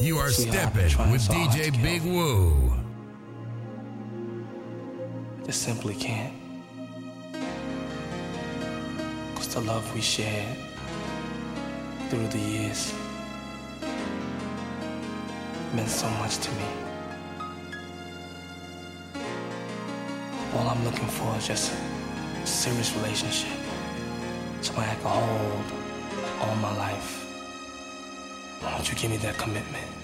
You are See stepping with DJ Big Woo. I just simply can't. Cause the love we shared through the years meant so much to me. All I'm looking for is just a serious relationship. Someone I can hold all my life. Don't you give me that commitment?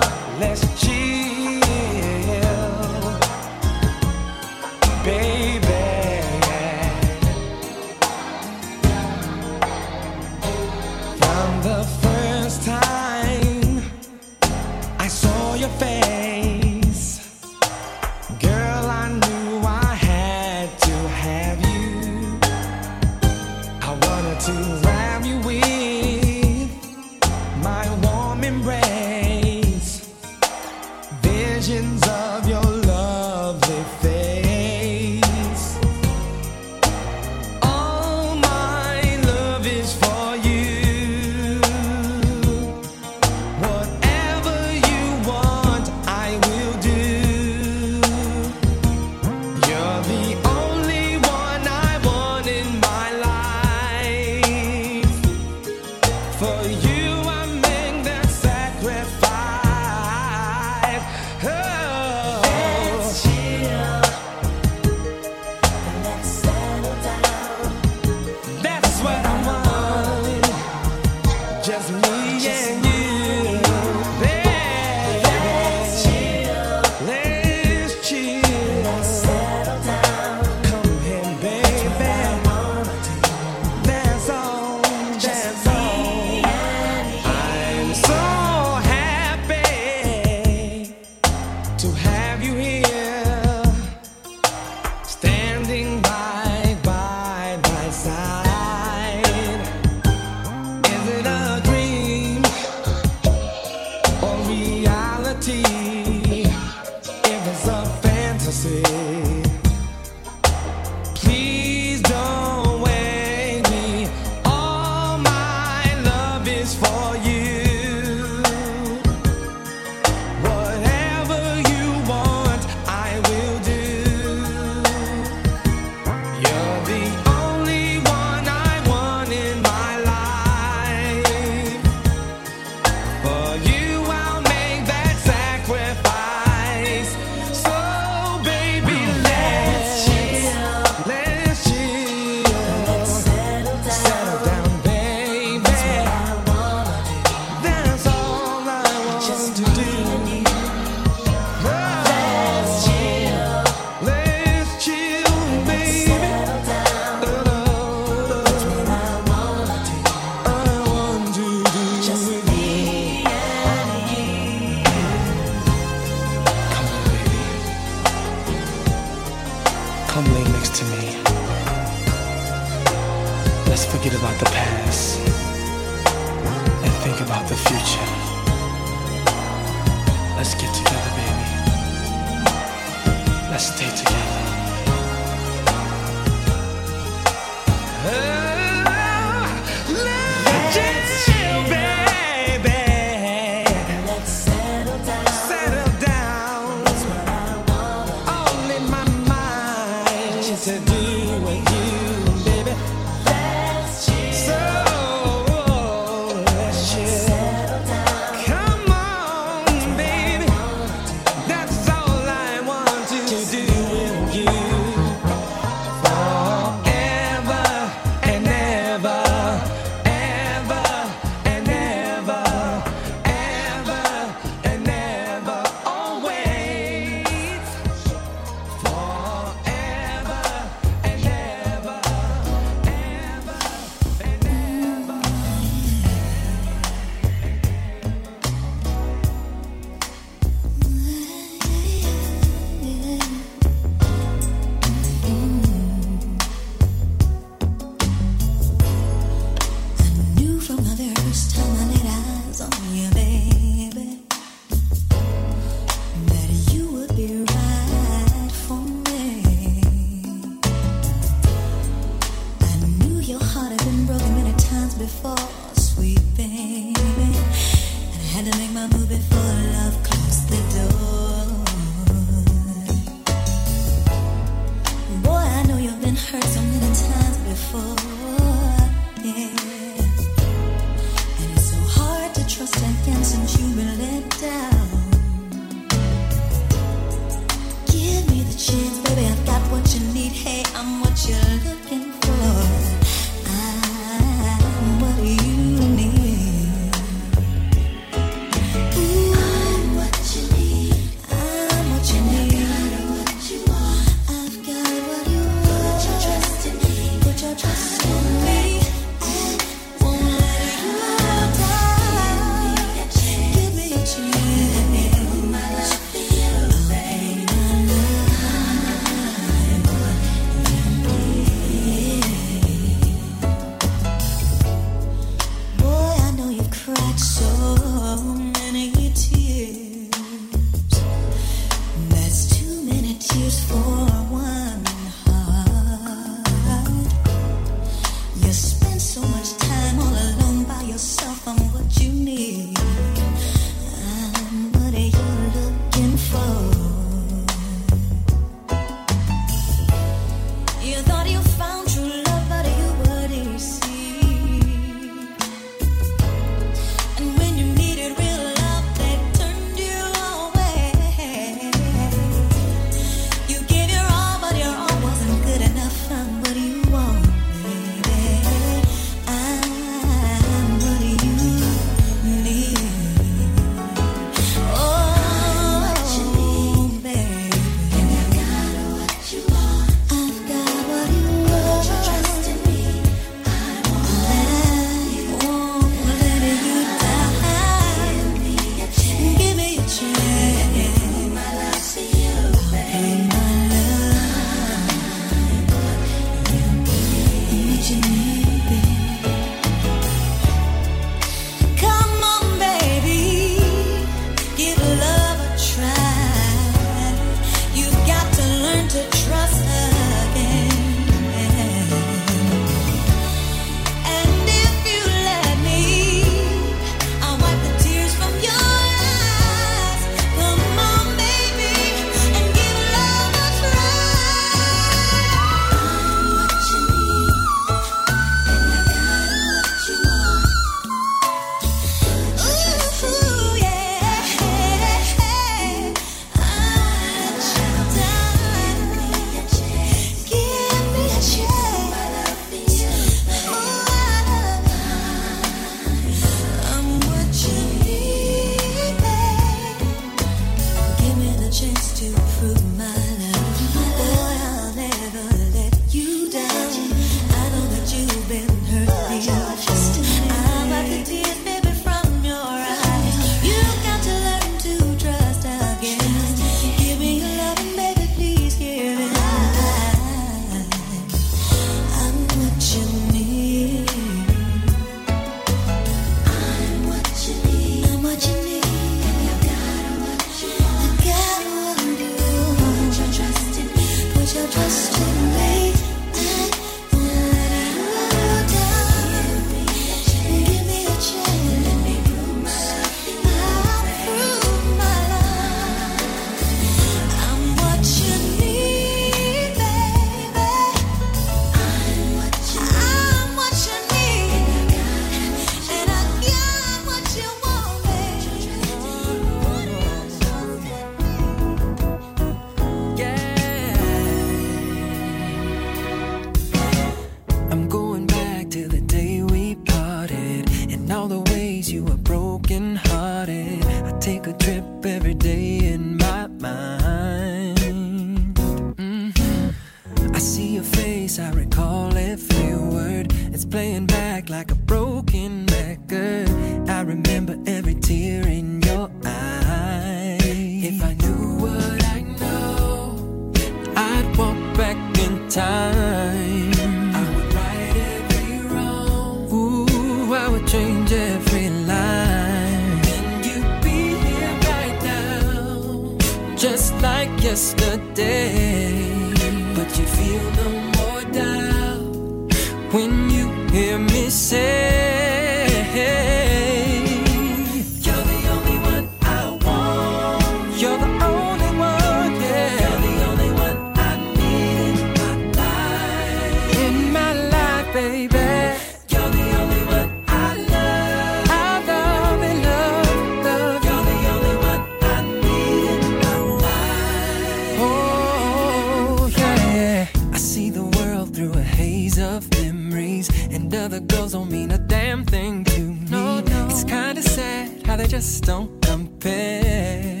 they just don't compare.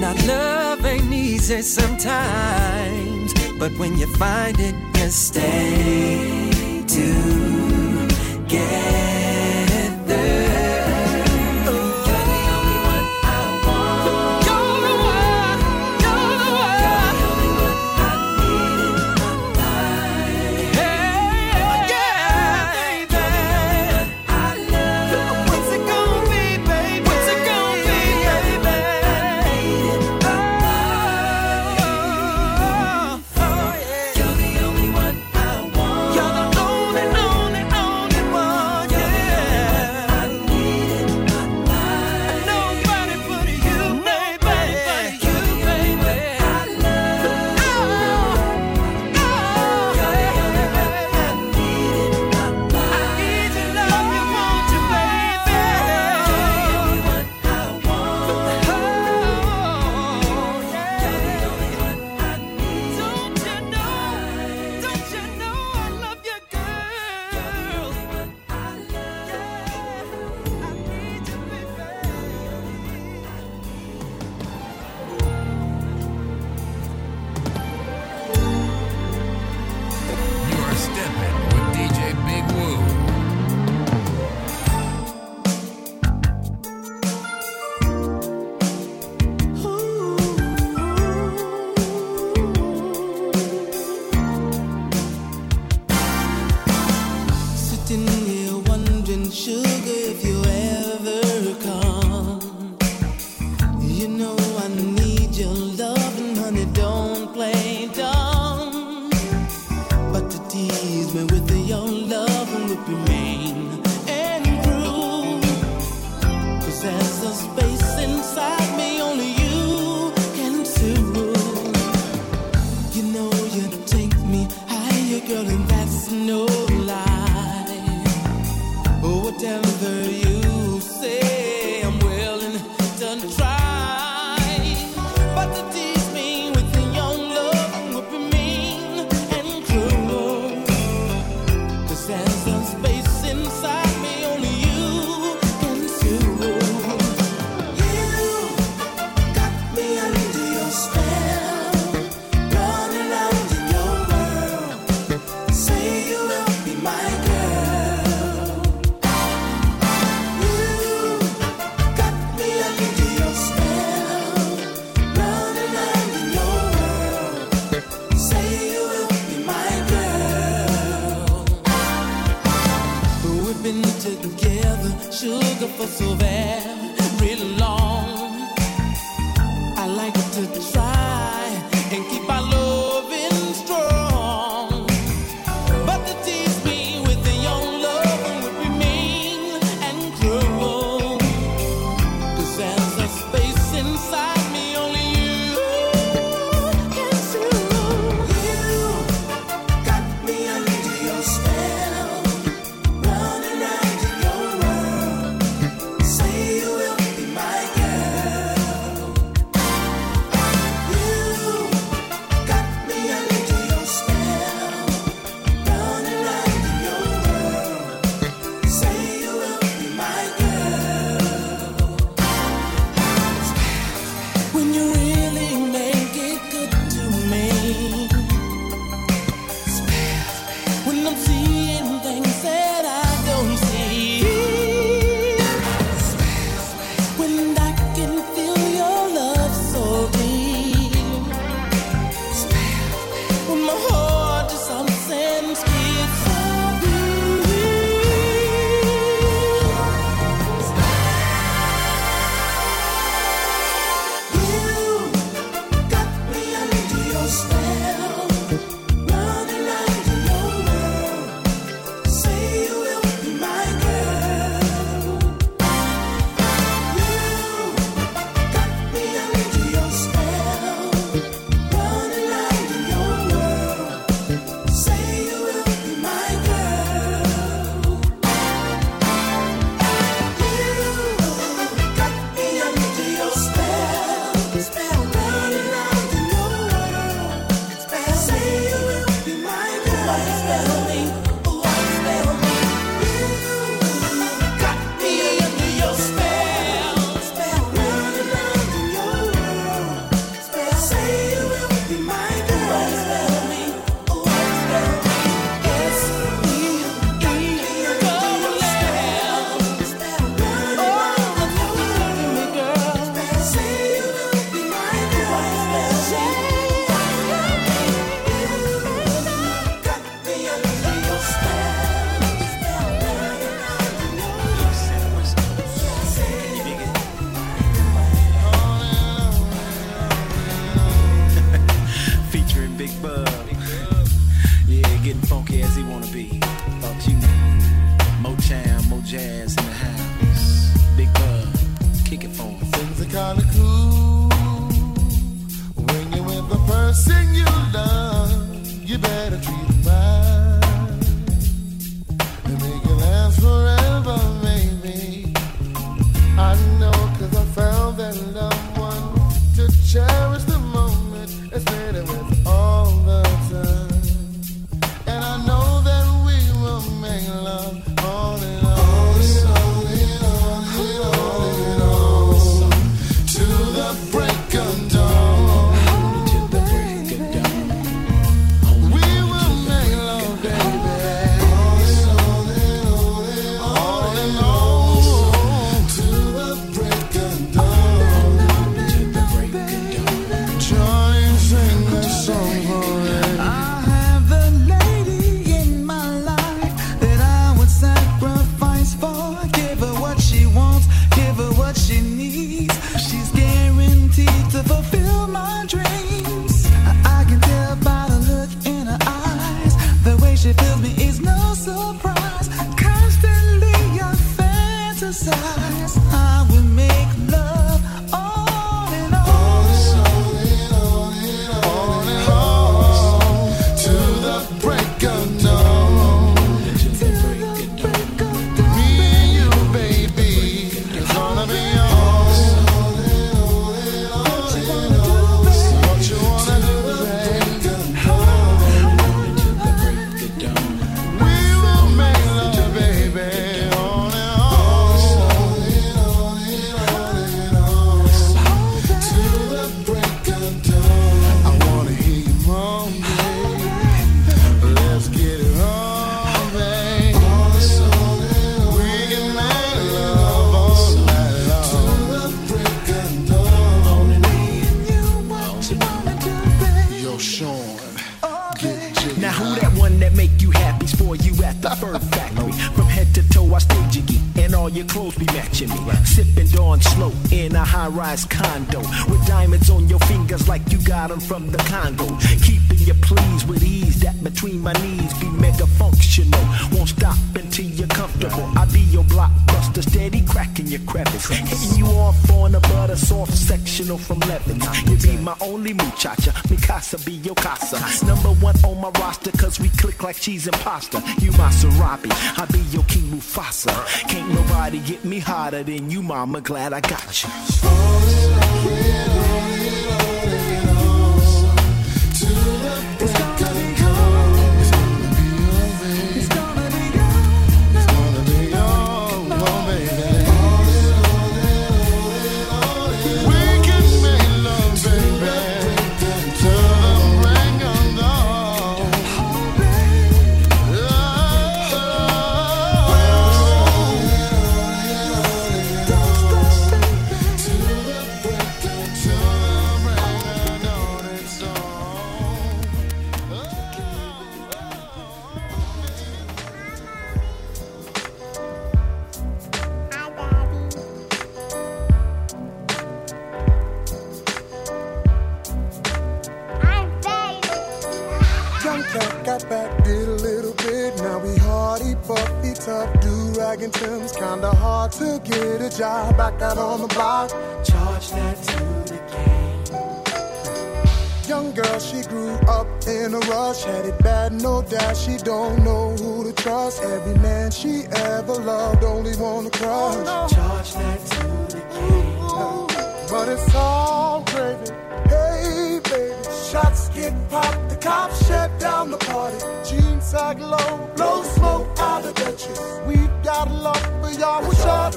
Not easy sometimes, but when you find it, just stay together. on my roster, cause we click like cheese and pasta. You Maserati, I be your King Mufasa. Can't nobody get me hotter than you, mama. Glad I got you.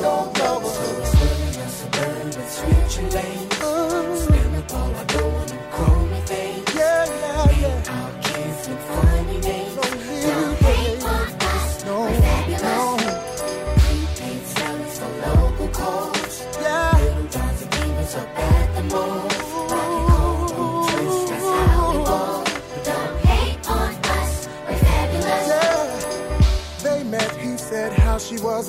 don't know. So it's women and suburban, switching lanes. Spin the ball. I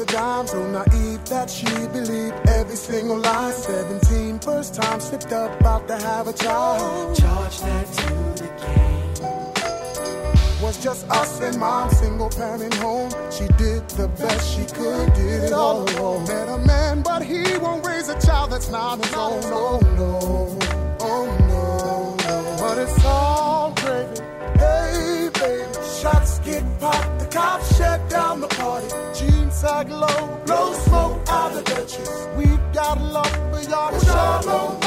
dime, so naive that she believed every single lie. Seventeen, first time slipped up, about to have a child. Charge that to the game. Was just us and mom, single parent home. She did the best she could, did it all alone. Met a man, but he won't raise a child that's not his own. No, oh, no, oh no, no, but it's all. Glow. No smoke out of the. We've got love for y'all. Y'all not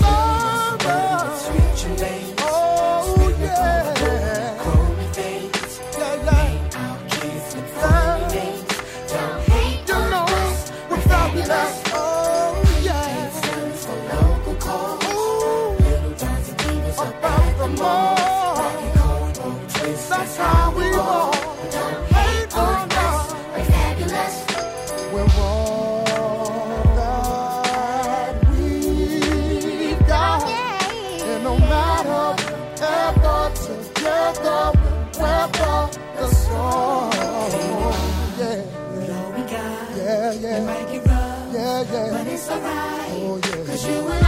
y'all. Sweet your name. alright. Oh, yeah. Cause you and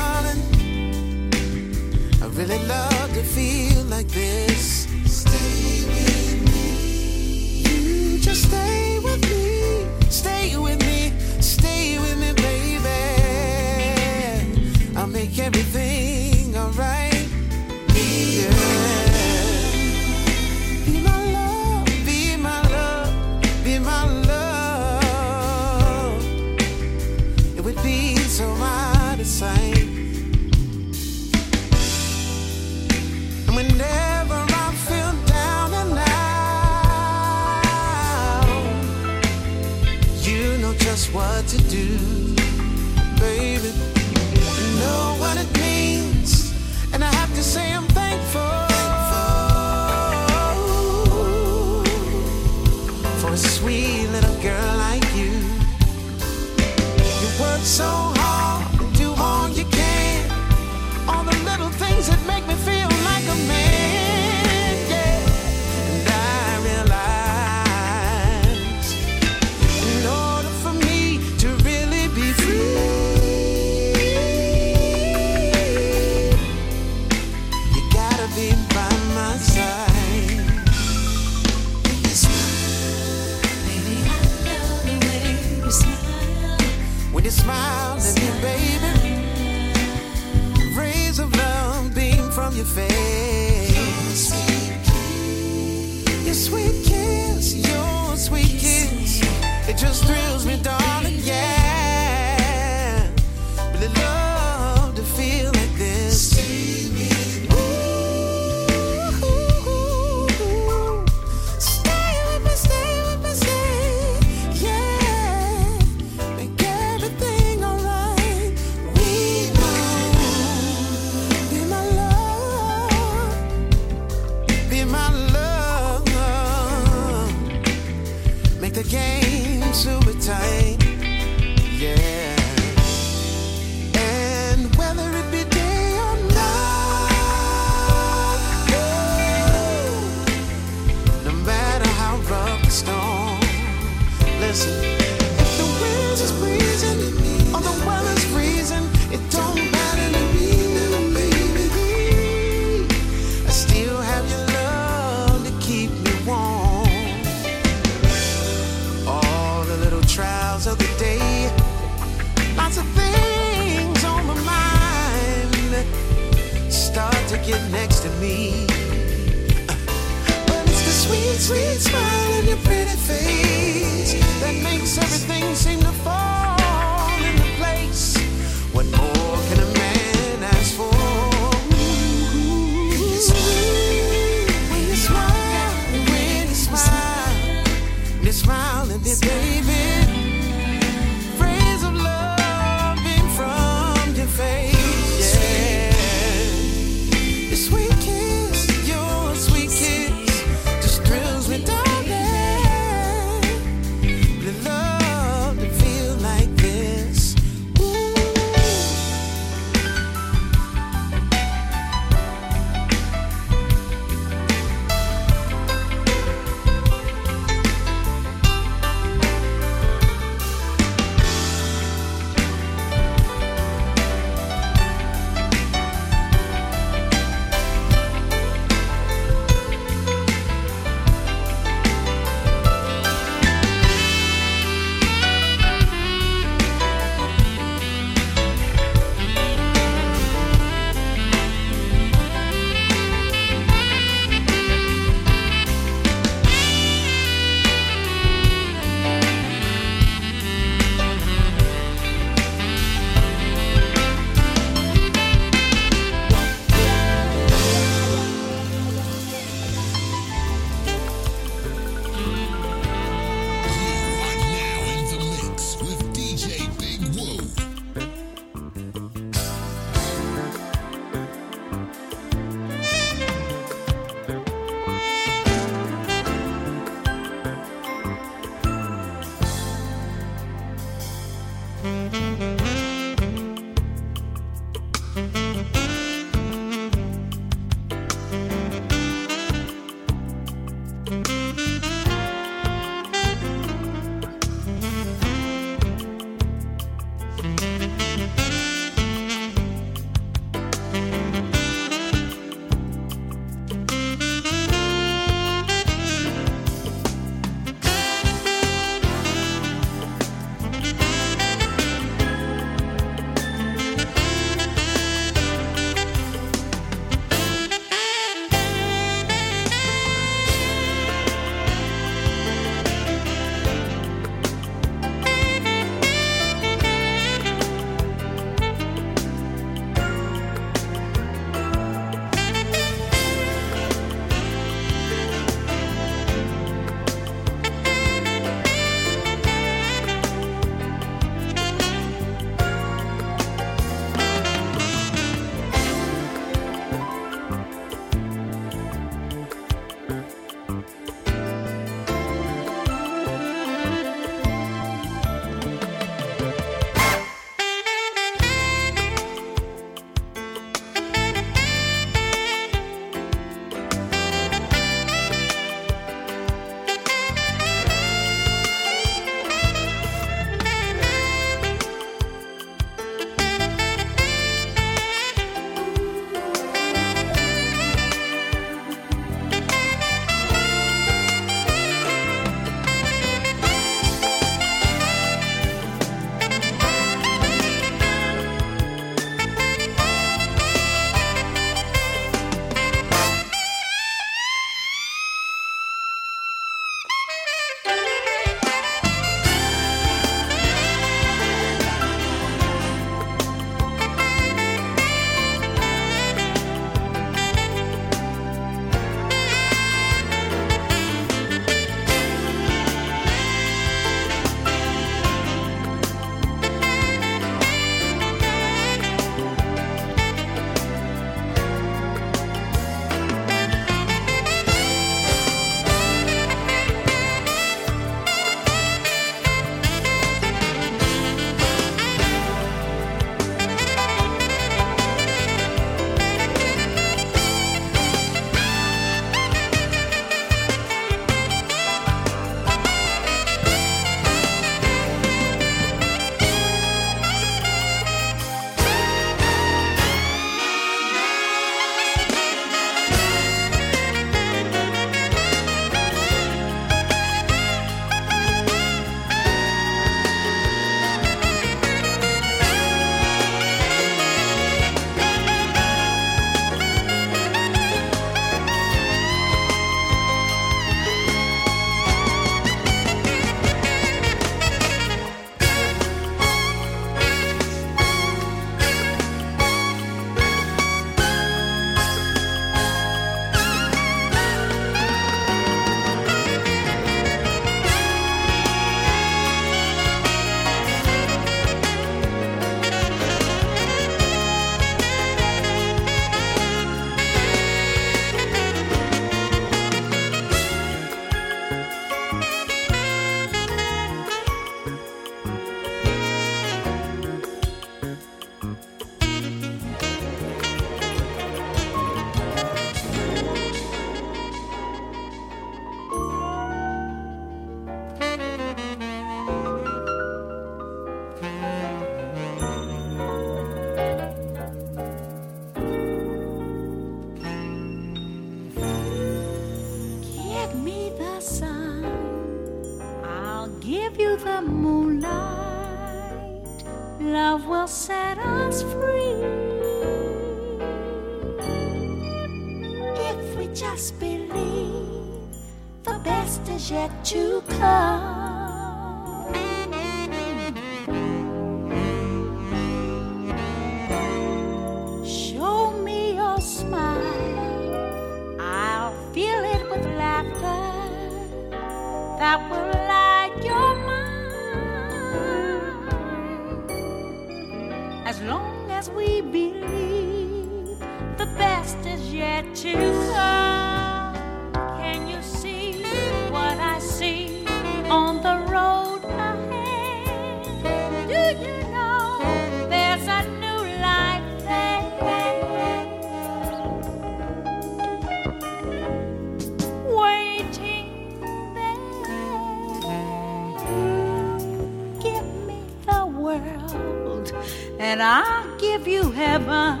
and I'll give you heaven.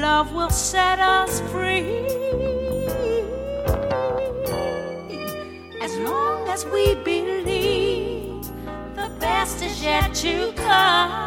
Love will set us free. As long as we believe the best is yet to come.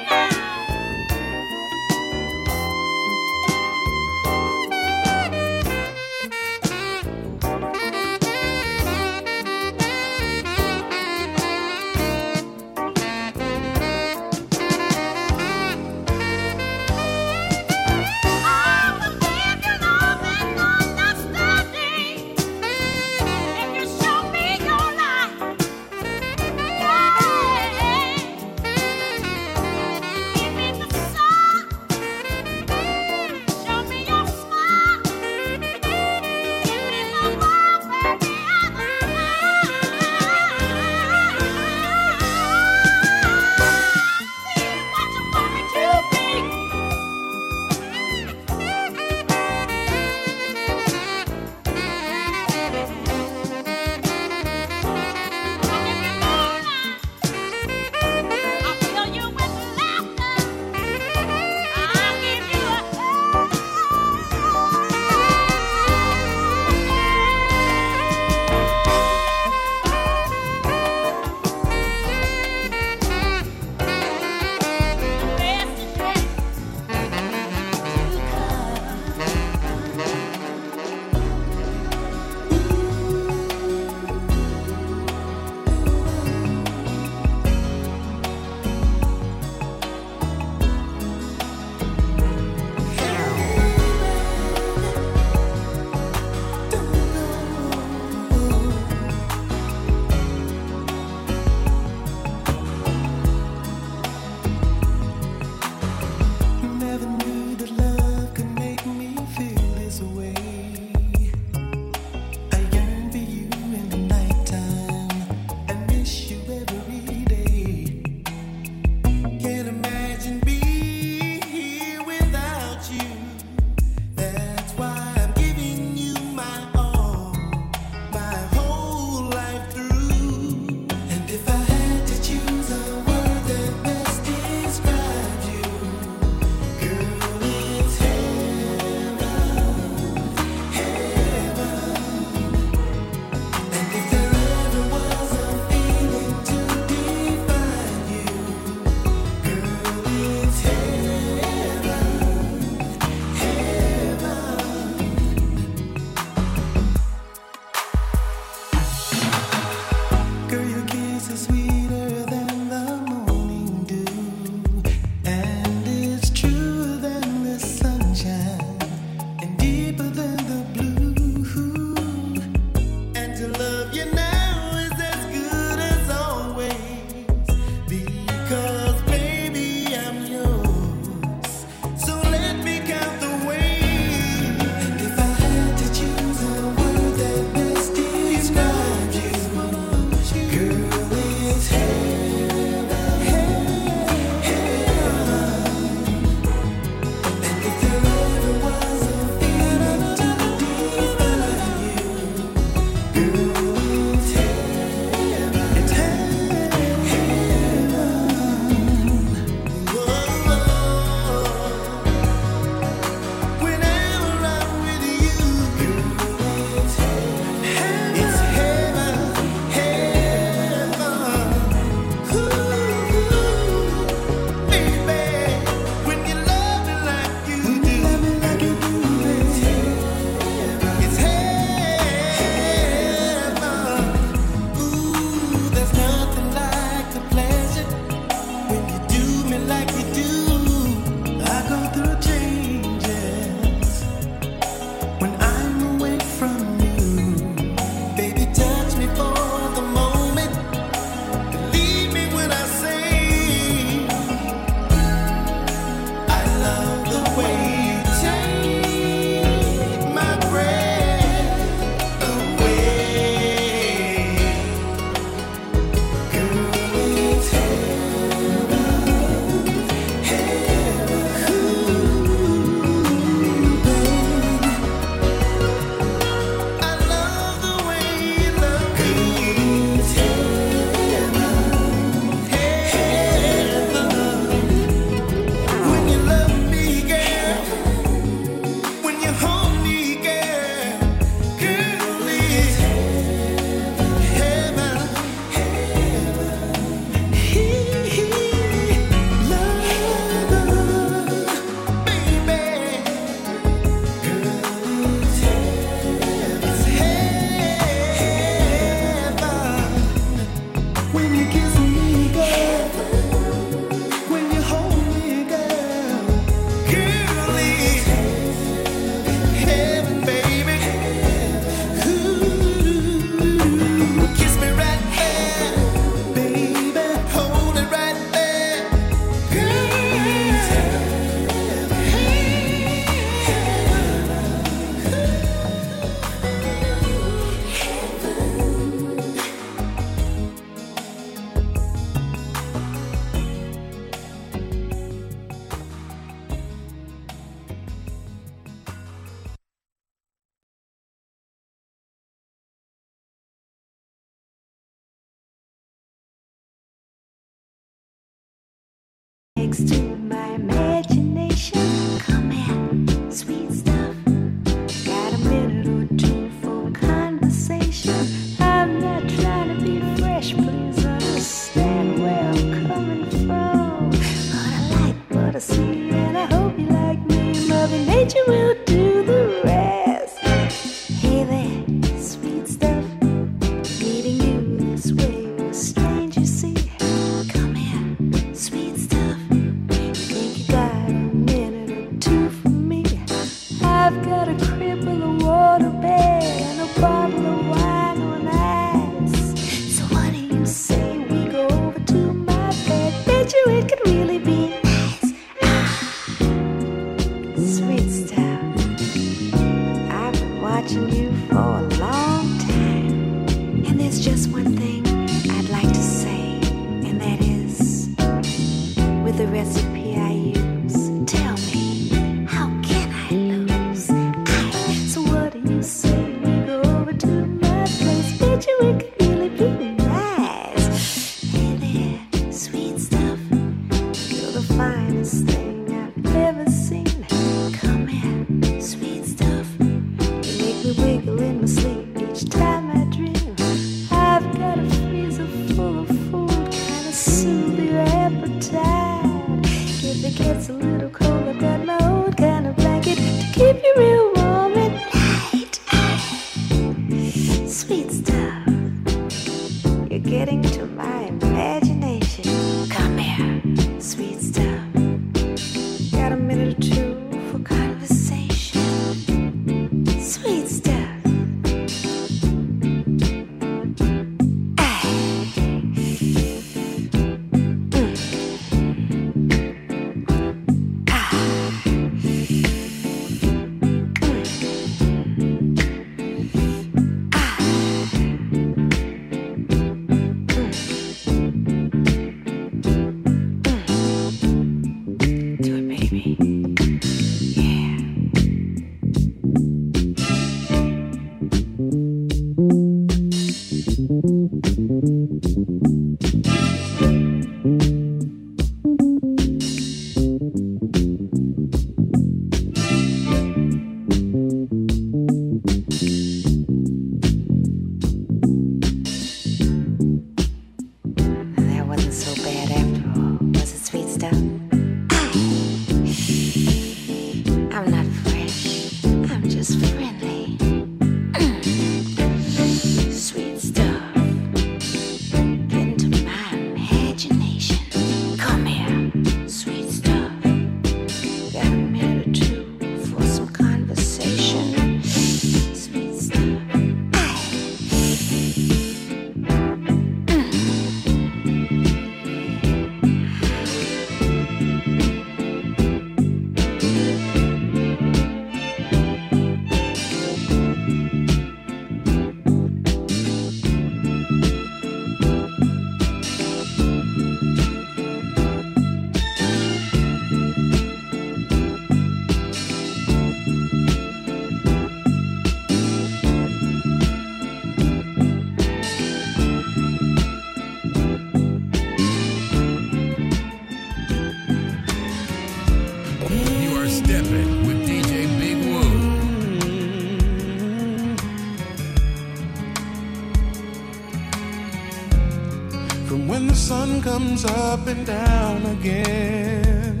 From when the sun comes up and down again,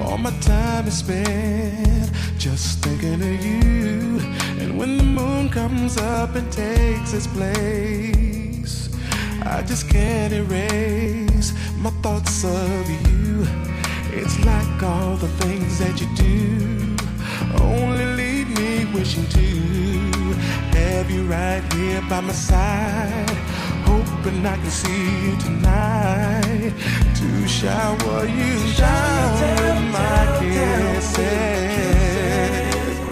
all my time is spent just thinking of you. And when the moon comes up and takes its place, I just can't erase my thoughts of you. It's like all the things that you do only leave me wishing to have you right here by my side. Hoping I can see you tonight to shower you down with my kisses.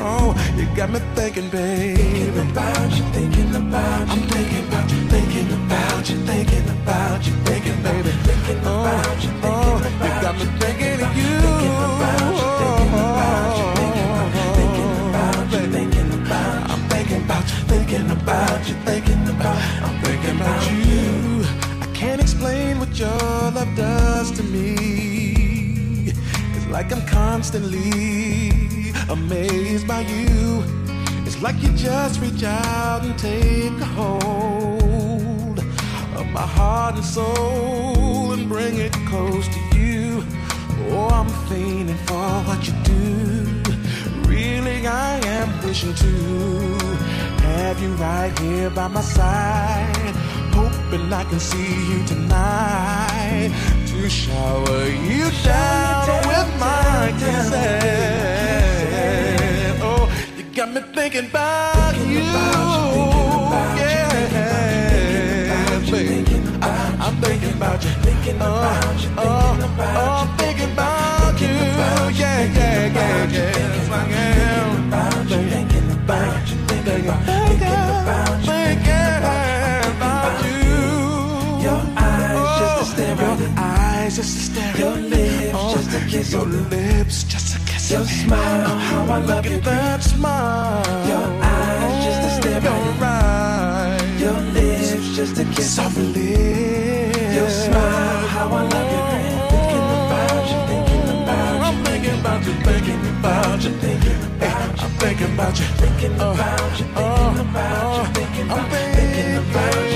Oh, you got me thinking, baby. Thinking about you, thinking about you. I'm thinking about you, thinking about you, thinking about you, thinking, baby. Thinking about you, thinking about you. You got me thinking of you. Thinking about you, thinking about you, thinking about you, thinking about you. I'm thinking about you, thinking about you, thinking about. Thinking about you. I can't explain what your love does to me. It's like I'm constantly amazed by you. It's like you just reach out and take a hold of my heart and soul and bring it close to you. Oh, I'm fiending for what you do. Really, I am wishing to have you right here by my side. Hoping I can see you tonight to shower you down with my kisses. Oh, you got me thinking about you. Yeah, baby. I'm thinking about you. Thinking about you. Thinking about you. I'm thinking about you. Yeah, yeah, yeah, yeah. Yes, I am. Eyes just a stare Your lips. Just a kiss Your lips just a kiss Your smile, oh, how I love you that smile. Your eyes just a oh, stare Your eyes. Your lips just a kiss Soft lips. Your smile, how I love you. Thinking about you, thinking about you. I'm thinking about you, thinking about you. Thinking about you, thinking about you. Thinking about you, thinking about you Thinking about you, thinking about you